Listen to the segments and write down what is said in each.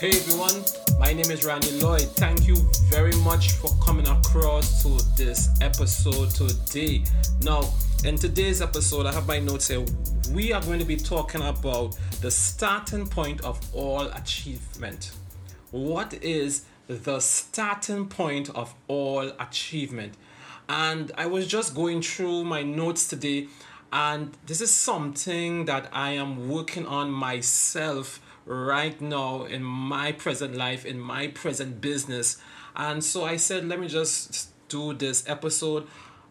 Hey everyone, my name is Randy Lloyd. Thank you very much for coming across to this episode today. Now, in today's episode, I have my notes here. We are going to be talking about the starting point of all achievement. What is the starting point of all achievement? And I was just going through my notes today, and this is something that I am working on myself right now in my present life, in my present business. And so I said, let me just do this episode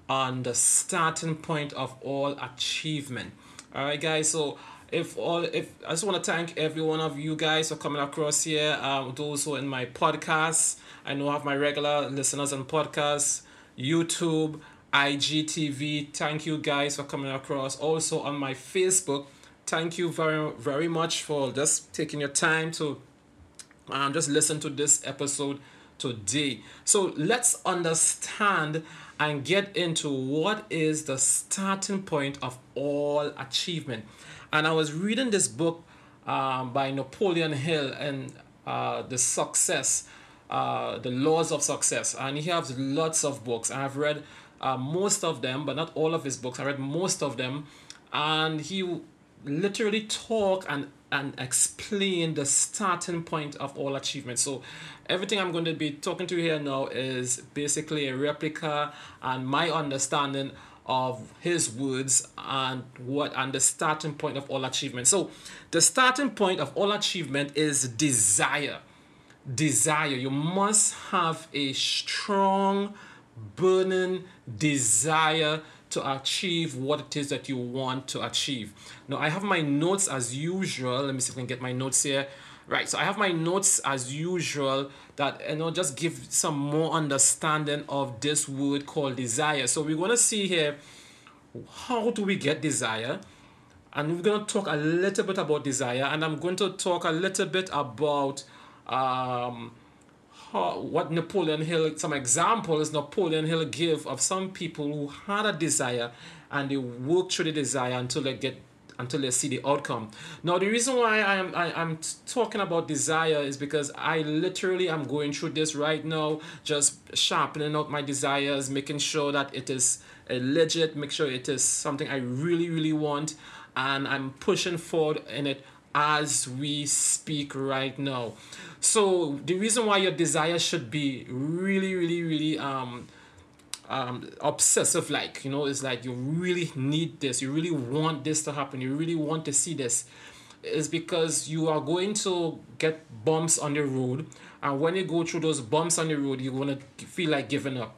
on the starting point of all achievement. All right, guys. So if all if I just want to thank every one of you guys for coming across here. Um, those who in my podcast, I know I have my regular listeners on podcasts, YouTube, IGTV. Thank you guys for coming across. Also on my Facebook thank you very very much for just taking your time to um, just listen to this episode today. So let's understand and get into what is the starting point of all achievement. And I was reading this book um, by Napoleon Hill and uh, the success, uh, the laws of success, and he has lots of books. I've read uh, most of them, but not all of his books. I read most of them, and he literally talk and and explain the starting point of all achievements. So everything I'm going to be talking to here now is basically a replica and my understanding of his words and what and the starting point of all achievement. So the starting point of all achievement is desire. Desire. You must have a strong burning desire to achieve what it is that you want to achieve. Now, I have my notes as usual. Let me see if I can get my notes here. Right, so I have my notes as usual that you know just give some more understanding of this word called desire. So we're gonna see here how do we get desire, and we're gonna talk a little bit about desire, and I'm going to talk a little bit about um, how, what Napoleon Hill, some examples Napoleon Hill give of some people who had a desire and they work through the desire until they get until they see the outcome. Now the reason why I am I, I'm talking about desire is because I literally am going through this right now, just sharpening out my desires, making sure that it is uh, legit, make sure it is something I really, really want, and I'm pushing forward in it as we speak right now. So the reason why your desire should be really, really, really um um obsessive like, you know, is like you really need this, you really want this to happen, you really want to see this is because you are going to get bumps on the road and when you go through those bumps on the road you're going to feel like giving up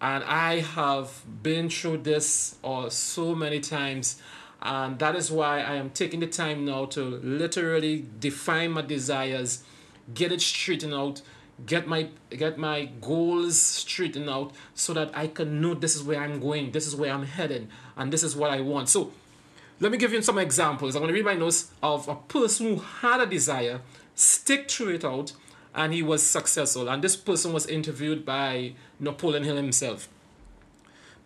and i have been through this or uh, so many times and that is why I am taking the time now to literally define my desires, get it straightened out, get my get my goals straightened out so that I can know this is where I'm going, this is where I'm heading, and this is what I want. So let me give you some examples. I'm going to read my notes of a person who had a desire, stick through it out, and he was successful. And this person was interviewed by Napoleon Hill himself.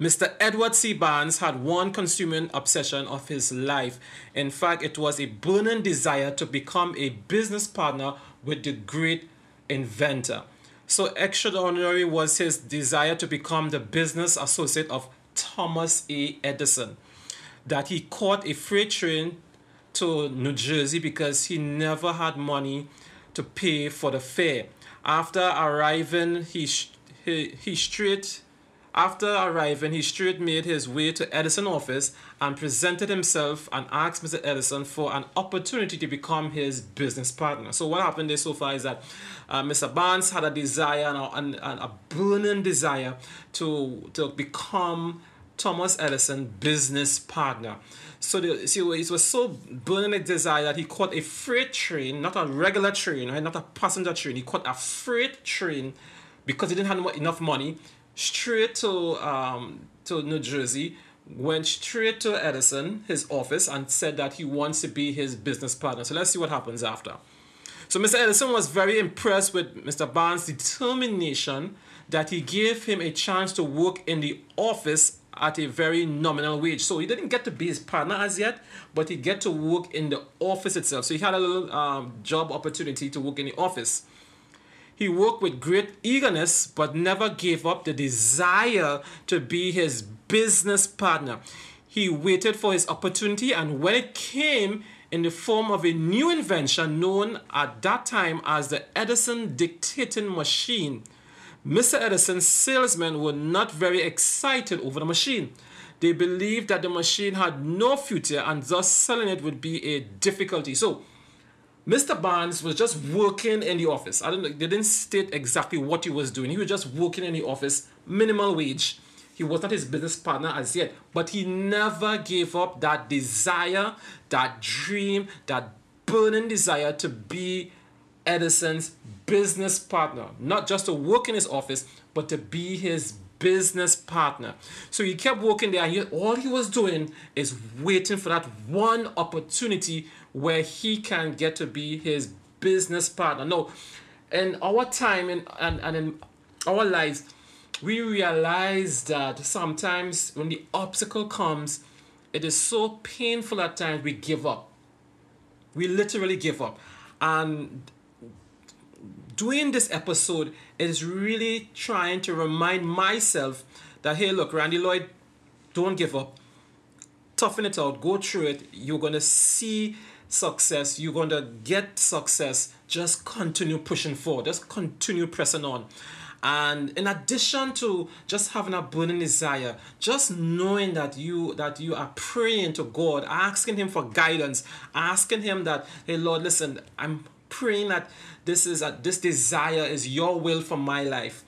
Mr. Edward C. Barnes had one consuming obsession of his life. In fact, it was a burning desire to become a business partner with the great inventor. So extraordinary was his desire to become the business associate of Thomas A. Edison that he caught a freight train to New Jersey because he never had money to pay for the fare. After arriving, he, he, he straight after arriving, he straight made his way to Edison office and presented himself and asked Mr. Edison for an opportunity to become his business partner. So what happened there so far is that uh, Mr. Barnes had a desire and a, and a burning desire to, to become Thomas Edison business partner. So the, see, it was so burning a desire that he caught a freight train, not a regular train, right? not a passenger train. He caught a freight train because he didn't have enough money straight to um, to New Jersey, went straight to Edison, his office, and said that he wants to be his business partner. So let's see what happens after. So Mr. Edison was very impressed with Mr. Barnes' determination that he gave him a chance to work in the office at a very nominal wage. So he didn't get to be his partner as yet, but he get to work in the office itself. So he had a little um, job opportunity to work in the office. He worked with great eagerness, but never gave up the desire to be his business partner. He waited for his opportunity, and when it came in the form of a new invention known at that time as the Edison dictating machine, Mr. Edison's salesmen were not very excited over the machine. They believed that the machine had no future and thus selling it would be a difficulty. So, Mr. Barnes was just working in the office. I don't know, they didn't state exactly what he was doing. He was just working in the office, minimal wage. He was not his business partner as yet, but he never gave up that desire, that dream, that burning desire to be Edison's business partner. Not just to work in his office, but to be his business partner. So he kept working there, and he, all he was doing is waiting for that one opportunity where he can get to be his business partner. No, in our time and, and, and in our lives, we realize that sometimes when the obstacle comes, it is so painful at times we give up. We literally give up. And doing this episode is really trying to remind myself that hey, look, Randy Lloyd, don't give up. Toughen it out, go through it. You're to see success, you're going to get success. Just continue pushing forward, just continue pressing on. And in addition to just having a burning desire, just knowing that you that you are praying to God, asking Him for guidance, asking Him that, hey Lord, listen, I'm praying that this is a, this desire is Your will for my life.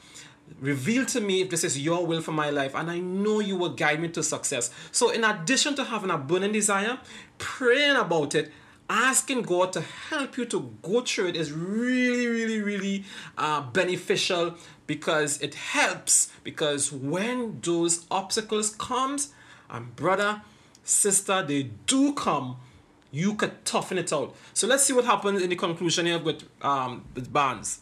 Reveal to me if this is your will for my life, and I know you will guide me to success. So, in addition to having a burning desire, praying about it, asking God to help you to go through it is really, really, really uh, beneficial because it helps. Because when those obstacles comes, and brother, sister, they do come, you could toughen it out. So let's see what happens in the conclusion here with um, with Barnes.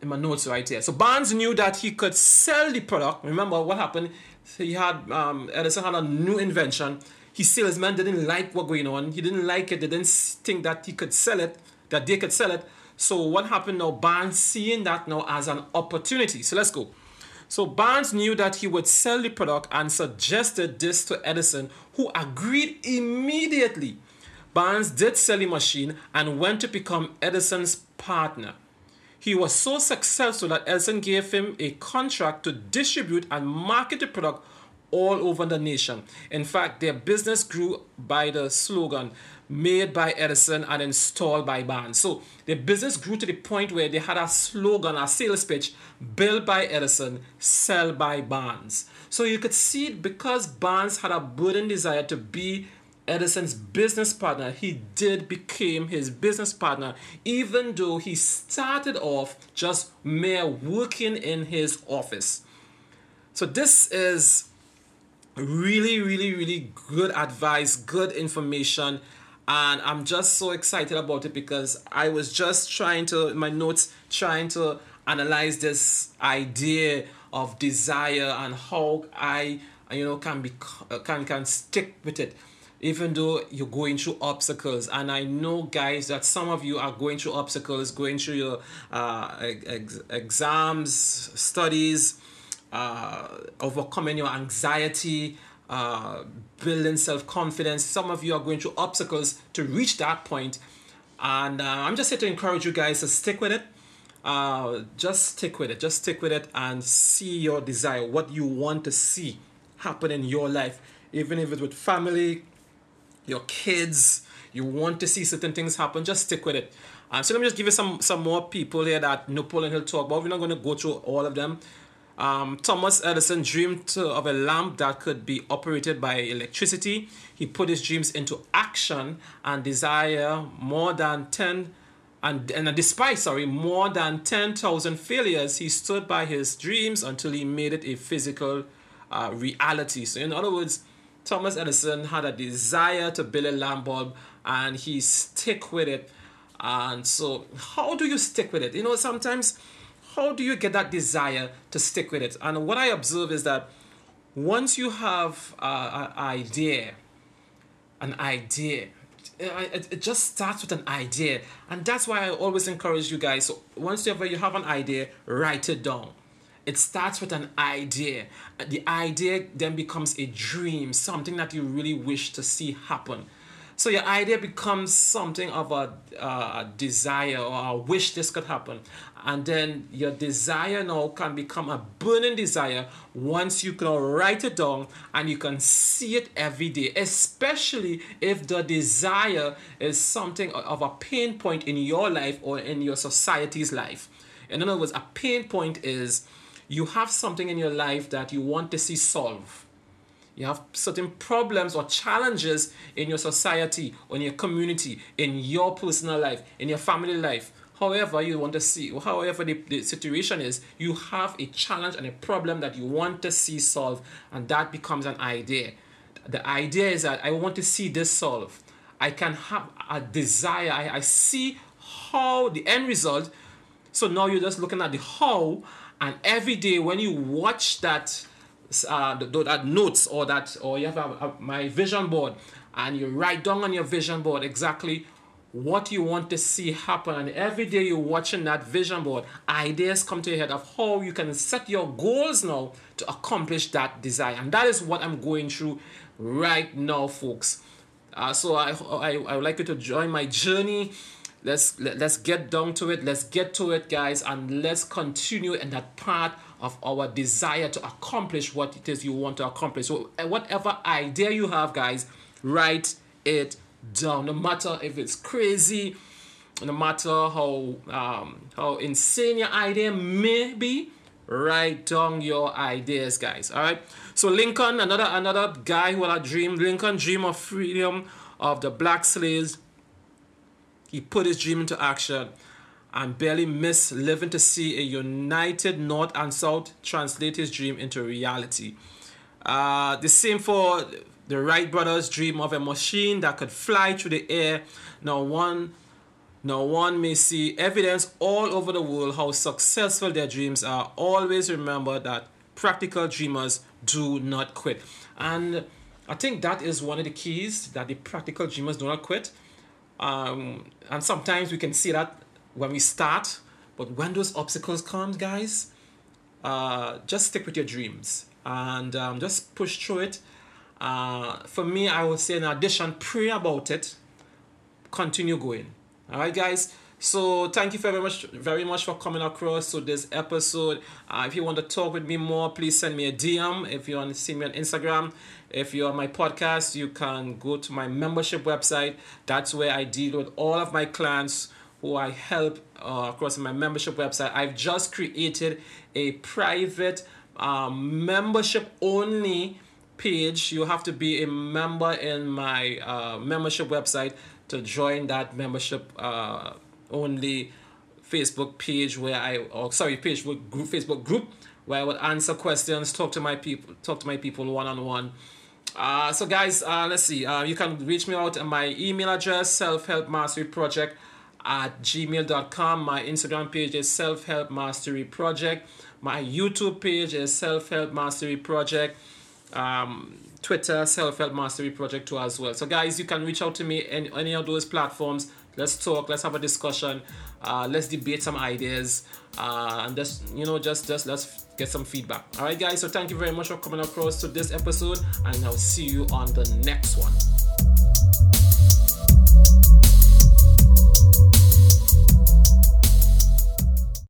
In my notes right here. So Barnes knew that he could sell the product. Remember what happened? He had um, Edison had a new invention his salesman didn't like what going on. He didn't like it. They didn't think that he could sell it, that they could sell it. So what happened now? Barnes seeing that now as an opportunity. So let's go. So Barnes knew that he would sell the product and suggested this to Edison, who agreed immediately. Barnes did sell the machine and went to become Edison's partner. He was so successful that Edison gave him a contract to distribute and market the product all over the nation. In fact, their business grew by the slogan made by Edison and installed by Barnes. So their business grew to the point where they had a slogan, a sales pitch, built by Edison, sell by Barnes. So you could see because Barnes had a burning desire to be Edison's business partner, he did become his business partner, even though he started off just mere working in his office. So this is really really really good advice good information and i'm just so excited about it because i was just trying to my notes trying to analyze this idea of desire and how i you know can be can can stick with it even though you're going through obstacles. And i know guys that some of you are going through obstacles going through your uh, ex- exams studies uh, overcoming your anxiety, uh, building self confidence. Some of you are going through obstacles to reach that point. And uh, I'm just here to encourage you guys to stick with it. Uh, just stick with it. Just stick with it and see your desire, what you want to see happen in your life, even if it's with family, your kids. You want to see certain things happen. Just stick with it. Uh, so let me just give you some some more people here that Napoleon Hill talk about. We're not going to go through all of them. Um, Thomas Edison dreamed of a lamp that could be operated by electricity. He put his dreams into action and desire more than 10 and, and despite sorry more than 10,000 failures. He stood by his dreams until he made it a physical uh, reality. So in other words Thomas Edison had a desire to build a lamp bulb and he stick with it. And so how do you stick with it? You know sometimes how do you get that desire to stick with it? And what I observe is that once you have an idea, an idea, it, it just starts with an idea, and that's why I always encourage you guys. So once you ever you have an idea, write it down. It starts with an idea. The idea then becomes a dream, something that you really wish to see happen. So your idea becomes something of a, uh, desire or a wish this could happen. And then your desire now can become a burning desire once you can write it down and you can see it every day, especially if the desire is something of a pain point in your life or in your society's life. In other words, a pain point is you have something in your life that you want to see solve you have certain problems or challenges in your society, or in your community, in your personal life, in your family life. However, you want to see, however the, the situation is, you have a challenge and a problem that you want to see solved, and that becomes an idea. The idea is that I want to see this solved. I can have a desire. I, I see how the end result. So now you're just looking at the how, and every day when you watch that uh, that notes or that or you have a, a, my vision board and you write down on your vision board exactly what you want to see happen. And every day you're watching that vision board ideas come to your head of how you can set your goals now to accomplish that desire. And that is what i'm going through right now folks. Uh, so I, I i would like you to join my journey. Let's let, us let us get down to it. Let's get to it guys. And let's continue in that path of our desire to accomplish what it is you want to accomplish. So, uh, whatever idea you have, guys, write it down. No matter if it's crazy, no matter how um, how insane your idea may be, write down your ideas, guys. All right. So Lincoln, another another guy who had a dream. Lincoln dream of freedom of the black slaves. He put his dream into action and barely missed living to see a united North and South translate his dream into reality. Uh, the same for the Wright brothers' dream of a machine that could fly through the air. Now one, now one may see evidence all over the world how successful their dreams are. Always remember that practical dreamers do not quit. And I think that is one of the keys that the practical dreamers do not quit. Um, and sometimes we can see that when we start, but when those obstacles come, guys, uh, just stick with your dreams and um, just push through it. Uh, for me, I would say in addition, pray about it, continue going. All right, guys. So thank you very much, very much for coming across to this episode. Uh, if you want to talk with me more, please send me a DM. If you want to see me on Instagram, if you're on my podcast, you can go to my membership website. That's where I deal with all of my clients who I help uh, across my membership website. I've just created a private um, membership only page. You have to be a member in my uh, membership website to join that membership uh, only Facebook page where I or sorry Facebook group Facebook group where I would answer questions, talk to my people, talk to my people one on one. So guys, uh, let's see. Uh, you can reach me out at my email address, self help mastery project at gmail.com. My Instagram page is Self Help Mastery Project. My YouTube page is Self Help Mastery Project. Um, Twitter, Self Help Mastery Project too as well. So guys, you can reach out to me in any of those platforms. Let's talk. Let's have a discussion. Uh, let's debate some ideas, uh, and just you know, just just let's get some feedback. All right, guys. So thank you very much for coming across to this episode, and I'll see you on the next one.